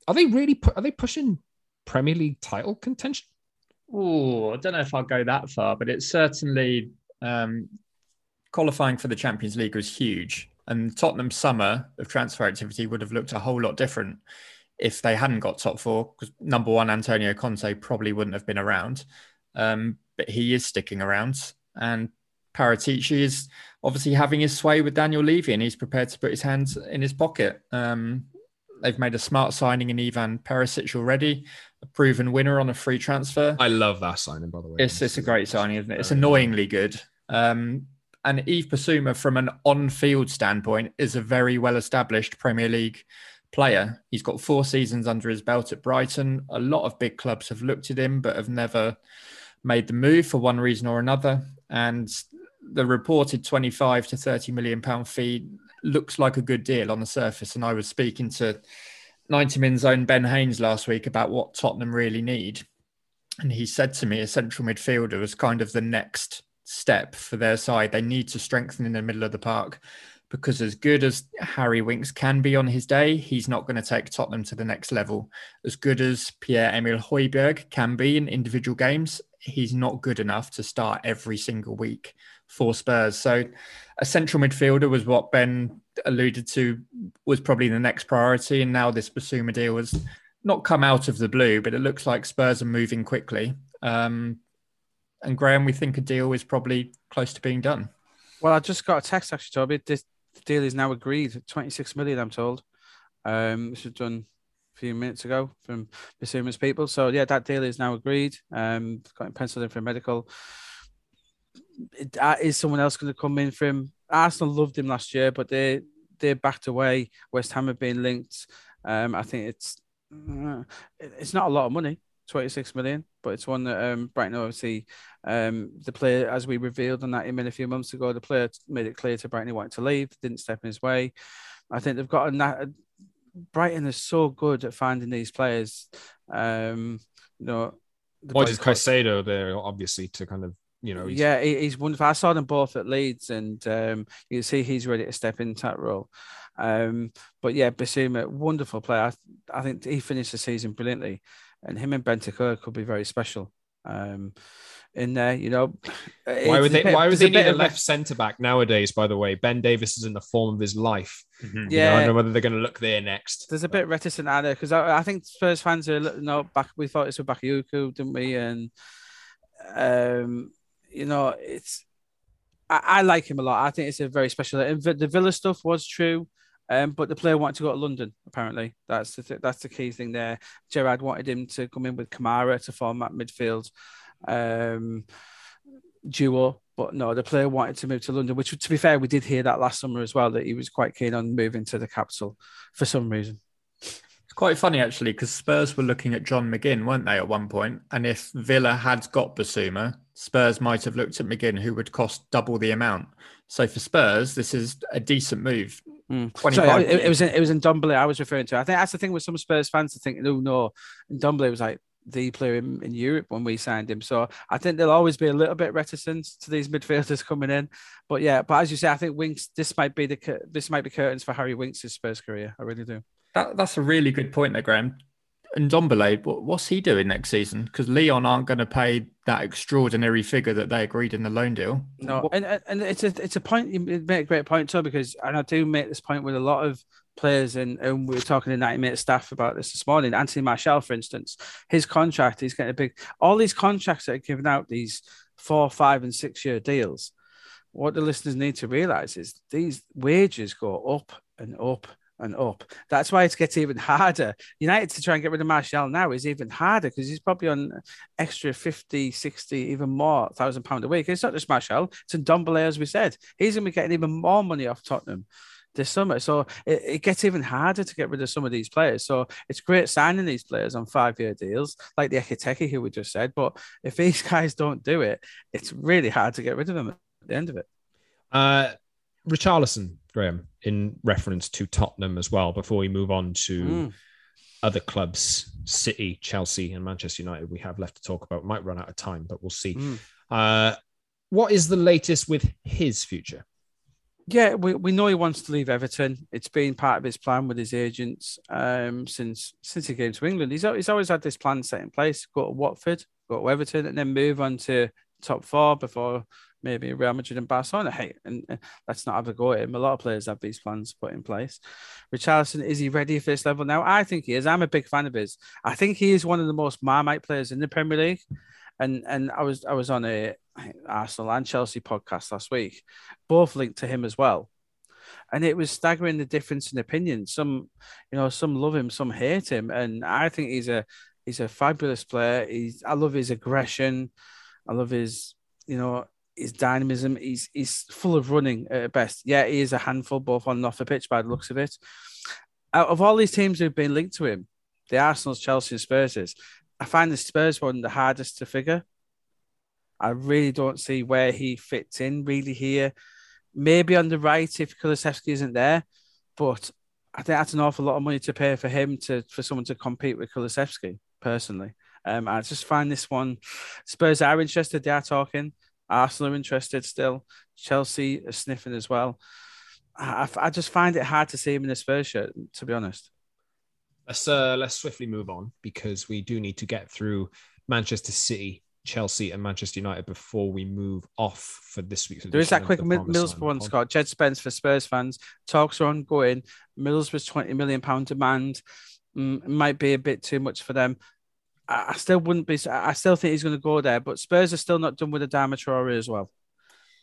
Are they really pu- are they pushing Premier League title contention? Oh, I don't know if I'll go that far, but it's certainly um, qualifying for the Champions League was huge. And Tottenham's summer of transfer activity would have looked a whole lot different if they hadn't got top four. Because number one, Antonio Conte probably wouldn't have been around, um, but he is sticking around. And Paratici is obviously having his sway with Daniel Levy, and he's prepared to put his hands in his pocket. Um, they've made a smart signing in Ivan Perisic already proven winner on a free transfer. I love that signing, by the way. It's, it's a great signing, isn't it? It's annoyingly good. Um, and Yves Bissouma, from an on-field standpoint, is a very well-established Premier League player. He's got four seasons under his belt at Brighton. A lot of big clubs have looked at him, but have never made the move for one reason or another. And the reported 25 to 30 million pound fee looks like a good deal on the surface. And I was speaking to 90 Min's own Ben Haynes last week about what Tottenham really need. and he said to me, a central midfielder was kind of the next step for their side. They need to strengthen in the middle of the park because as good as Harry Winks can be on his day, he's not going to take Tottenham to the next level. As good as Pierre Emile Højbjerg can be in individual games, he's not good enough to start every single week for Spurs. So a central midfielder was what Ben alluded to was probably the next priority. And now this Bissouma deal has not come out of the blue, but it looks like Spurs are moving quickly. Um, and Graeme, we think a deal is probably close to being done. Well, I just got a text actually, Toby. This deal is now agreed. 26 million, I'm told. Um, this was done a few minutes ago from Bissouma's people. So yeah, that deal is now agreed. Um, got penciled in for medical. Is someone else going to come in for him? Arsenal loved him last year, but they they backed away. West Ham have been linked. Um, I think it's uh, it's not a lot of money. 26 million, but it's one that um, Brighton obviously, um, the player, as we revealed on that email a few months ago, the player made it clear to Brighton he wanted to leave, didn't step in his way. I think they've got a, Brighton is so good at finding these players. Um, you know, what is Caicedo there, obviously, to kind of you know, he's... yeah, he's wonderful. I saw them both at Leeds, and um, you see he's ready to step into that role. Um, but yeah, Bissouma, wonderful player. I, I, think he finished the season brilliantly and him and Bentancur could be very special. Um, in there, you know, why would they? Bit, why would they need a left centre back nowadays? By the way, Ben Davies is in the form of his life. Mm-hmm. Yeah, know, I don't know whether they're going to look there next. There's a bit reticent out there because I, I, think Spurs fans are you know back. We thought this was Bakayoko, didn't we? And um, you know, it's I, I, like him a lot. I think it's a very special. The Villa stuff was true. Um, but the player wanted to go to London. Apparently, that's the th- that's the key thing there. Gerrard wanted him to come in with Kamara to form that midfield um, duo, but no, the player wanted to move to London. Which, to be fair, we did hear that last summer as well that he was quite keen on moving to the capital for some reason. Quite funny actually because Spurs were looking at John McGinn, weren't they, at one point? And if Villa had got Bissouma, Spurs might have looked at McGinn, who would cost double the amount. So for Spurs, this is a decent move. Mm. Sorry, it, it, was in, it was in Ndombele I was referring to. I think that's the thing with some Spurs fans to think, no, no, Ndombele was like the player in, in, Europe when we signed him. So I think there'll always be a little bit reticent to these midfielders <laughs> coming in. But yeah, but as you say, I think Winks this might be the this might be curtains for Harry Winks' Spurs career. I really do. That, that's a really good point there, Graeme. And Ndombele, what's he doing next season? Because Lyon aren't going to pay that extraordinary figure that they agreed in the loan deal. No, and and it's a it's a point you make a great point too because and I do make this point with a lot of players and, and we were talking to 90 minute staff about this this morning. Anthony Martial, for instance, his contract he's getting a big all these contracts that are given out these four, five, and six year deals. What the listeners need to realize is these wages go up and up and up. That's why it gets even harder. United to try and get rid of Martial now is even harder because he's probably on extra 50, 60, even more thousand pound a week. It's not just Martial, it's Ndombele, as we said. He's going to be getting even more money off Tottenham this summer. So it, it, gets even harder to get rid of some of these players. So it's great signing these players on five year deals, like the Ekitike, who we just said. But if these <laughs> guys don't do it, it's really hard to get rid of them at the end of it. Uh, Richarlison, Graeme, in reference to Tottenham as well, before we move on to mm. other clubs, City, Chelsea, and Manchester United, we have left to talk about. Might run out of time, but we'll see. Mm. Uh, what is the latest with his future? Yeah, we, we know he wants to leave Everton. It's been part of his plan with his agents um, since since he came to England. He's, he's always had this plan set in place: go to Watford, go to Everton, and then move on to top four before maybe Real Madrid and Barcelona. Hey, and, let's not have a go at him. A lot of players have these plans put in place. Richarlison, is he ready for this level now? I think he is. I'm a big fan of his. I think he is one of the most marmite players in the Premier League. And and I was I was on a Arsenal and Chelsea podcast last week, both linked to him as well. And it was staggering the difference in opinion. Some, you know, some love him, some hate him, and I think he's a he's a fabulous player. He's I love his aggression. I love his, you know, his dynamism. He's he's full of running at best. Yeah, he is a handful both on and off the pitch by the looks of it. Out of all these teams who've been linked to him, the Arsenal's, Chelsea, and Spurs, is, I find the Spurs one the hardest to figure. I really don't see where he fits in really here. Maybe on the right if Kulusevski isn't there, but I think that's an awful lot of money to pay for him to for someone to compete with Kulusevski personally. Um, I just find this one. Spurs are interested. They are talking. Arsenal are interested still. Chelsea are sniffing as well. I, I just find it hard to see him in the Spurs shirt, to be honest. Let's uh, let's swiftly move on because we do need to get through Manchester City, Chelsea, and Manchester United before we move off for this week's. There is that quick Middlesbrough one, Scott. Jed Spence for Spurs fans. Talks are ongoing. Middlesbrough's twenty million pound demand mm, might be a bit too much for them. I, I still wouldn't be. I still think he's going to go there, but Spurs are still not done with the Traore as well.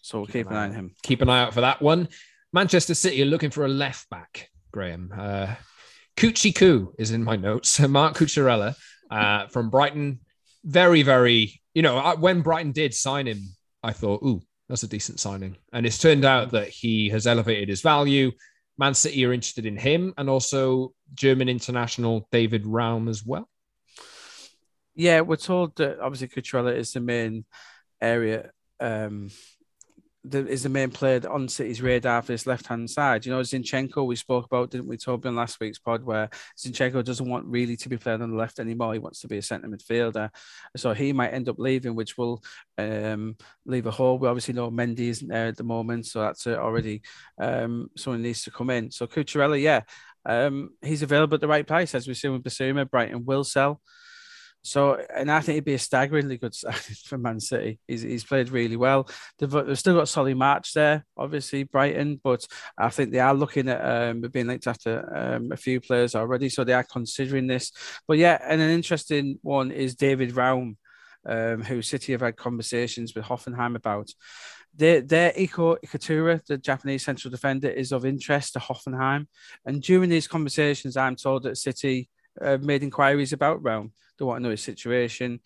So we'll keep, keep an eye on him. Keep an eye out for that one. Manchester City are looking for a left back. Graeme. Uh, Coochie Coo is in my notes. <laughs> Marc Cucurella uh, from Brighton. Very, very, you know, when Brighton did sign him, I thought, ooh, that's a decent signing. And it's turned out that he has elevated his value. Man City are interested in him and also German international David Raum as well. Yeah, we're told that obviously Cucurella is the main area um, the, is the main player on City's radar for this left hand side. You know, Zinchenko, we spoke about, didn't we, Toby, on last week's pod, where Zinchenko doesn't want really to be playing on the left anymore. He wants to be a centre midfielder. So he might end up leaving, which will um, leave a hole. We obviously know Mendy isn't there at the moment, so that's uh, already um, someone needs to come in. So Cucurella, yeah, um, he's available at the right price, as we've seen with Bissouma. Brighton will sell. So, and I think he'd be a staggeringly good signing <laughs> for Man City. He's, he's played really well. They've, they've still got Solly March there, obviously Brighton, but I think they are looking at um, being linked after um, a few players already, so they are considering this. But yeah, and an interesting one is David Raum, um, who City have had conversations with Hoffenheim about. Their, their Iko Itakura, the Japanese central defender, is of interest to Hoffenheim. And during these conversations, I'm told that City uh, made inquiries about Raum. They want to know his situation,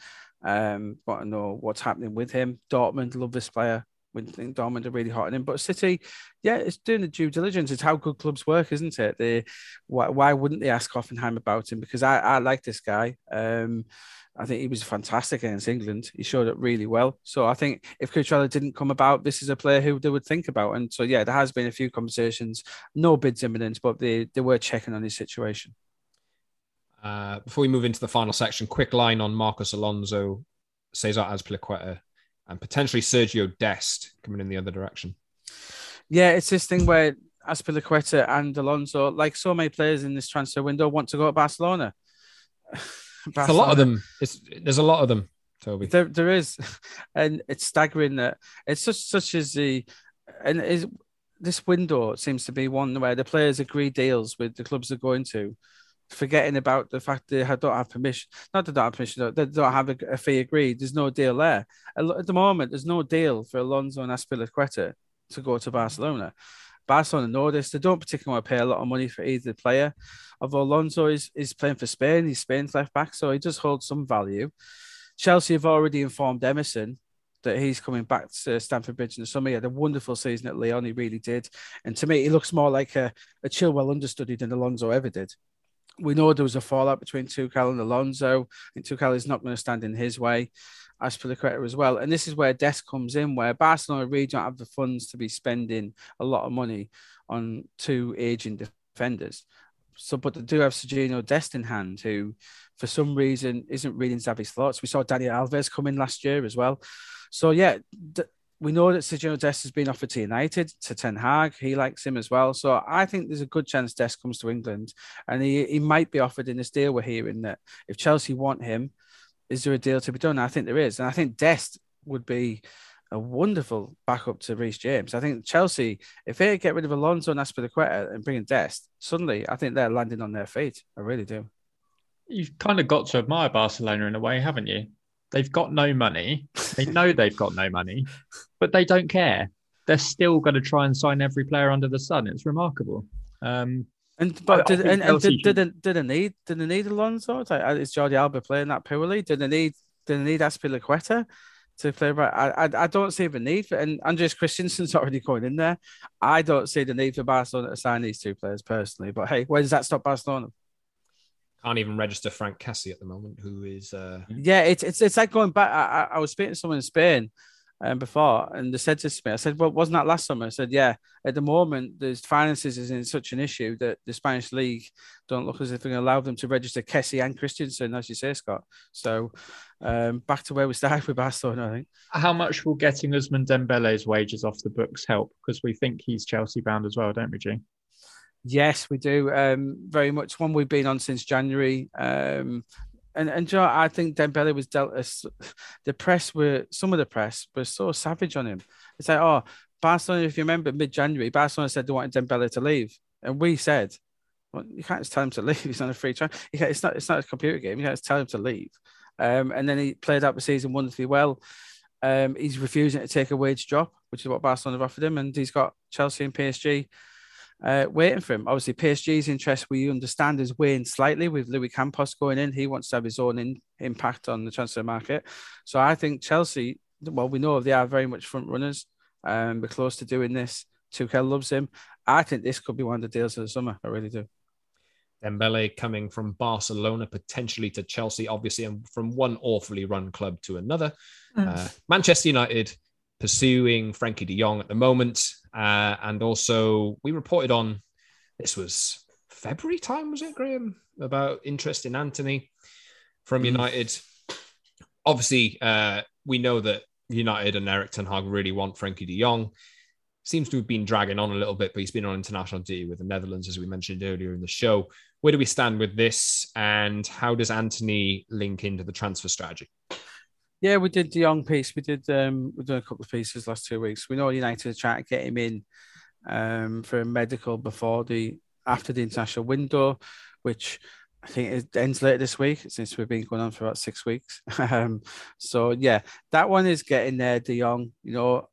um, want to know what's happening with him. Dortmund love this player. We think Dortmund are really hot on him, but City, yeah, it's doing the due diligence. It's how good clubs work, isn't it? They, why, why wouldn't they ask Hoffenheim about him? Because I, I like this guy. Um, I think he was fantastic against England. He showed up really well. So I think if Cucurella didn't come about, this is a player who they would think about. And so yeah, there has been a few conversations. No bids imminent, but they, they were checking on his situation. Uh, before we move into the final section, quick line on Marcos Alonso, Cesar Azpilicueta, and potentially Sergio Dest coming in the other direction. Yeah, it's this thing where Azpilicueta and Alonso, like so many players in this transfer window, want to go to Barcelona. Barcelona. a lot of them. It's, there's a lot of them, Toby. There, there is, <laughs> and it's staggering that it's such such as the and is this window seems to be one where the players agree deals with the clubs they're going to forgetting about the fact they don't have permission. Not that they don't have permission, they don't have a, fee agreed. There's no deal there. At the moment, there's no deal for Alonso and Azpilicueta to go to Barcelona. Barcelona know this. They don't particularly want to pay a lot of money for either player. Although Alonso is, is playing for Spain, he's Spain's left back, so he does hold some value. Chelsea have already informed Emerson that he's coming back to Stamford Bridge in the summer. He had a wonderful season at Lyon, he really did. And to me, he looks more like a, a Chilwell understudy than Alonso ever did we know there was a fallout between Tuchel and Alonso, and Tuchel is not going to stand in his way as for the creditor as well. And this is where Dest comes in, where Barcelona really don't have the funds to be spending a lot of money on two aging defenders. So, but they do have Sergio Dest in hand, who for some reason isn't reading Xavi's thoughts. We saw Daniel Alves come in last year as well. So, yeah, we know that Sergio Dest has been offered to United, to Ten Hag. He likes him as well. So I think there's a good chance Dest comes to England and he, he might be offered in this deal we're hearing that if Chelsea want him, is there a deal to be done? I think there is. And I think Dest would be a wonderful backup to Reece James. I think Chelsea, if they get rid of Alonso and Azpilicueta and bring in Dest, suddenly I think they're landing on their feet. I really do. You've kind of got to admire Barcelona in a way, haven't you? They've got no money. They <laughs> know they've got no money, but they don't care. They're still going to try and sign every player under the sun. It's remarkable. Um, and but did, and, and did, did, they, did they need did they need Alonso? Uh, is Jordi Alba playing that poorly? Did they need did they need Azpilicueta to play right? I, I, I don't see the need for and Andreas Christensen's <laughs> already going in there. I don't see the need for Barcelona to sign these two players personally. But hey, where does that stop Barcelona? Can't even register Franck Kessie at the moment, who is uh yeah, it's it's it's like going back. I, I was speaking to someone in Spain, um, before, and they said this to me. I said, "Well, wasn't that last summer?" I said, "Yeah." At the moment, the finances is in such an issue that the Spanish league don't look as if they're going to allow them to register Kessie and Christensen, as you say, Scott. So, um, back to where we started with Barcelona, I think. How much will getting Ousmane Dembele's wages off the books help? Because we think he's Chelsea bound as well, don't we, G? Yes, we do. Um, very much one we've been on since January. Um, and and Joe, I think Dembele was dealt. A, the press were some of the press were so savage on him. It's like, oh, Barcelona. If you remember, mid January, Barcelona said they wanted Dembele to leave, and we said, well, you can't just tell him to leave. <laughs> He's on a free trial. It's not. It's not a computer game. You can't just tell him to leave. Um, and then he played out the season wonderfully well. Um, he's refusing to take a wage drop, which is what Barcelona have offered him, and he's got Chelsea and PSG uh, waiting for him. Obviously, PSG's interest, we understand, is weighing slightly with Luis Campos going in. He wants to have his own in, impact on the transfer market. So I think Chelsea, well, we know they are very much front runners. Um, we're close to doing this. Tuchel loves him. I think this could be one of the deals of the summer. I really do. Dembele coming from Barcelona potentially to Chelsea, obviously, and from one awfully run club to another. Mm. Uh, Manchester United pursuing Frenkie de Jong at the moment. Uh, and also, we reported on this was February time, was it, Graeme? About interest in Antony from mm. United. Obviously, uh, we know that United and Erik Ten Hag really want Frenkie de Jong. Seems to have been dragging on a little bit, but he's been on international duty with the Netherlands, as we mentioned earlier in the show. Where do we stand with this, and how does Antony link into the transfer strategy? Yeah, we did the young piece. We did um we've done a couple of pieces last two weeks. We know United are trying to get him in um for a medical before the after the international window, which I think it ends later this week since we've been going on for about six weeks. <laughs> um, so yeah, that one is getting there. De Jong, you know,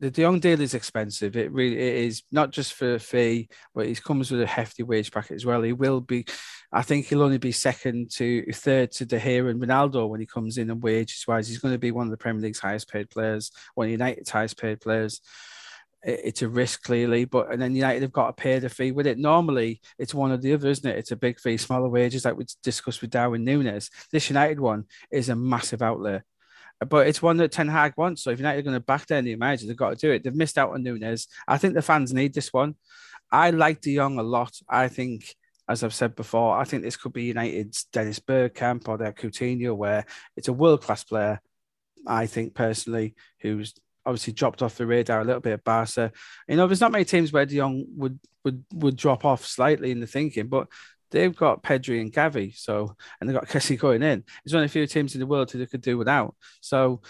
the De Jong deal is expensive. It really it is not just for a fee, but it comes with a hefty wage packet as well. He will be, I think he'll only be second to third to De Gea and Ronaldo when he comes in and wages wise. He's going to be one of the Premier League's highest paid players, one of United's highest paid players. It's a risk clearly, but and then United have got to pay the fee with it. Normally, it's one or the other, isn't it? It's a big fee, smaller wages, like we discussed with Darwin Núñez. This United one is a massive outlay but it's one that Ten Hag wants. So if United are going to back their new manager, they've got to do it. They've missed out on Nunez. I think the fans need this one. I like De Jong a lot. I think, as I've said before, I think this could be United's Dennis Bergkamp or their Coutinho, where it's a world class player. I think personally, who's obviously dropped off the radar a little bit at Barca. You know, there's not many teams where De Jong would would would drop off slightly in the thinking, but they've got Pedri and Gavi, so and they've got Kessie going in. There's only a few teams in the world who they could do without. So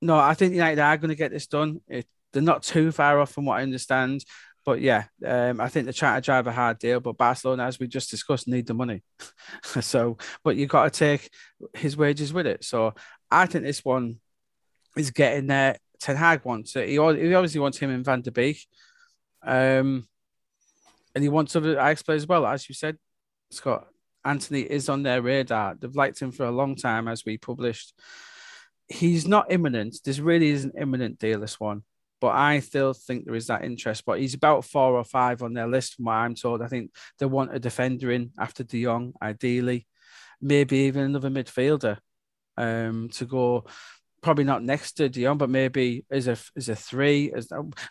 no, I think United are going to get this done. It, they're not too far off from what I understand. But yeah, um, I think they're trying to drive a hard deal. But Barcelona, as we just discussed, need the money. <laughs> so, but you've got to take his wages with it. So I think this one is getting there. Ten Hag wants it. He, he obviously wants him in Van der Beek. Um, and he wants other Ajax players as well. As you said, Scott Antony is on their radar. They've liked him for a long time, as we published. He's not imminent. This really is an imminent deal, this one. But I still think there is that interest. But he's about four or five on their list, from what I'm told. I think they want a defender in after De Jong, ideally, maybe even another midfielder um, to go. Probably not next to De Jong, but maybe as a as a three. As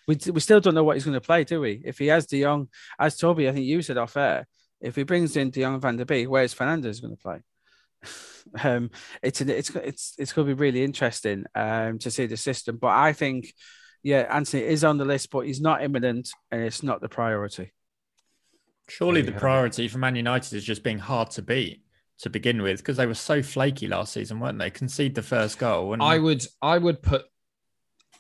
we we still don't know what he's going to play, do we? If he has De Jong, as Toby, I think you said off air, if he brings in De Jong Van der Beek, where's Fernandes going to play? <laughs> um, it's an, it's it's it's going to be really interesting um, to see the system. But I think, yeah, Antony is on the list, but he's not imminent, and it's not the priority. Surely the priority for Man United is just being hard to beat to begin with because they were so flaky last season, weren't they? Concede the first goal. And... I would I would put.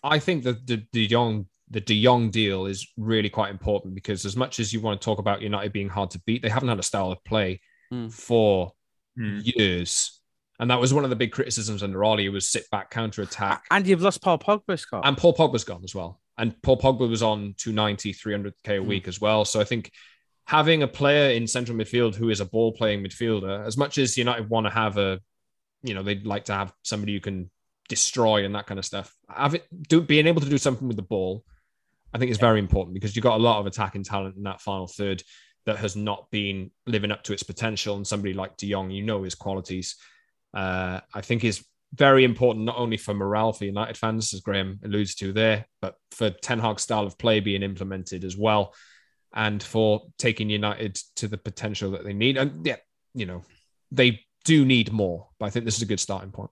I think that the De Jong the De Jong deal is really quite important because as much as you want to talk about United being hard to beat, they haven't had a style of play mm. for mm. years. And that was one of the big criticisms under Ole was sit back, counter attack. And you've lost Paul Pogba, Scott. And Paul Pogba's gone as well. And Paul Pogba was on 290, 300k a mm. week as well. So I think having a player in central midfield who is a ball playing midfielder, as much as United want to have a, you know, they'd like to have somebody who can destroy and that kind of stuff. Have it do being able to do something with the ball I think it's very important because you've got a lot of attacking talent in that final third that has not been living up to its potential. And somebody like De Jong, you know his qualities. Uh, I think is very important not only for morale for United fans, as Graham alludes to there, but for Ten Hag's style of play being implemented as well, and for taking United to the potential that they need. And yeah, you know, they do need more, but I think this is a good starting point.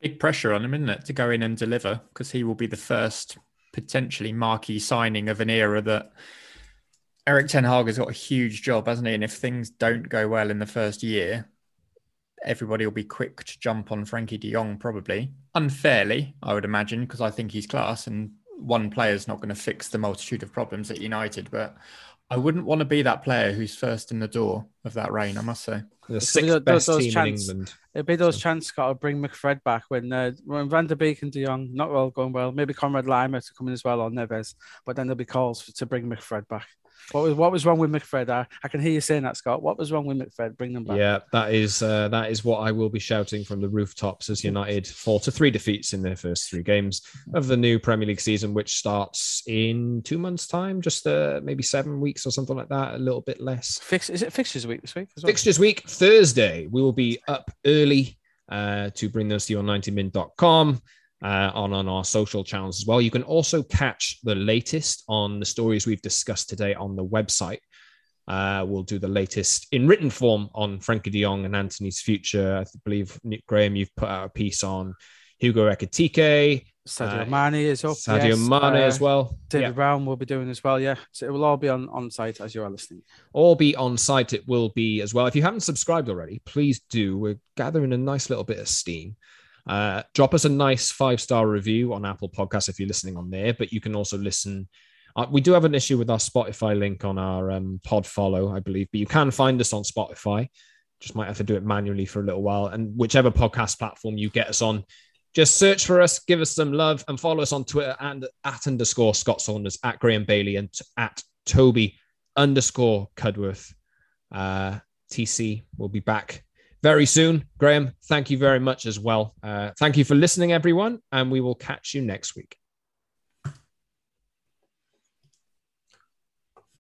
Big pressure on him, isn't it, to go in and deliver because he will be the first potentially marquee signing of an era that Erik Ten Hag has got a huge job, hasn't he? And if things don't go well in the first year, everybody will be quick to jump on Frenkie de Jong, probably unfairly, I would imagine, because I think he's class and one player's not going to fix the multitude of problems at United. But I wouldn't want to be that player who's first in the door of that reign, I must say. The sixth best those team chance, in England. It'd be those so. chance got to bring McFred back when uh, when Van der Beek and De Jong not well going well. Maybe Conrad Lima to come in as well or Neves, but then there'll be calls for, to bring McFred back. What was what was wrong with McFred? I, I can hear you saying that, Scott. What was wrong with McFred? Bring them back. Yeah, that is uh, that is what I will be shouting from the rooftops as United fall to three defeats in their first three games of the new Premier League season, which starts in two months' time, just uh, maybe seven weeks or something like that, a little bit less. Fix is it fixtures week this week? Well? Fixtures week Thursday. We will be up early uh, to bring those to you on 90min.com uh, on, on our social channels as well. You can also catch the latest on the stories we've discussed today on the website. Uh, we'll do the latest in written form on Frenkie de Jong and Antony's future. I believe, Nick Graeme, you've put out a piece on Hugo Ekitike. Sadio uh, Mane is up. Sadio yes. Mane uh, as well. David yeah. Brown will be doing as well. Yeah. So it will all be on, on site as you are listening. All be on site. It will be as well. If you haven't subscribed already, please do. We're gathering a nice little bit of steam. Uh, drop us a nice five star review on Apple Podcasts if you're listening on there, but you can also listen. Uh, we do have an issue with our Spotify link on our um, pod follow, I believe, but you can find us on Spotify. Just might have to do it manually for a little while. And whichever podcast platform you get us on, just search for us, give us some love, and follow us on Twitter and at underscore Scott Saunders, at Graeme Bailey, and at Toby underscore Cudworth. Uh, TC will be back very soon. Graeme, thank you very much as well. Uh, thank you for listening, everyone, and we will catch you next week.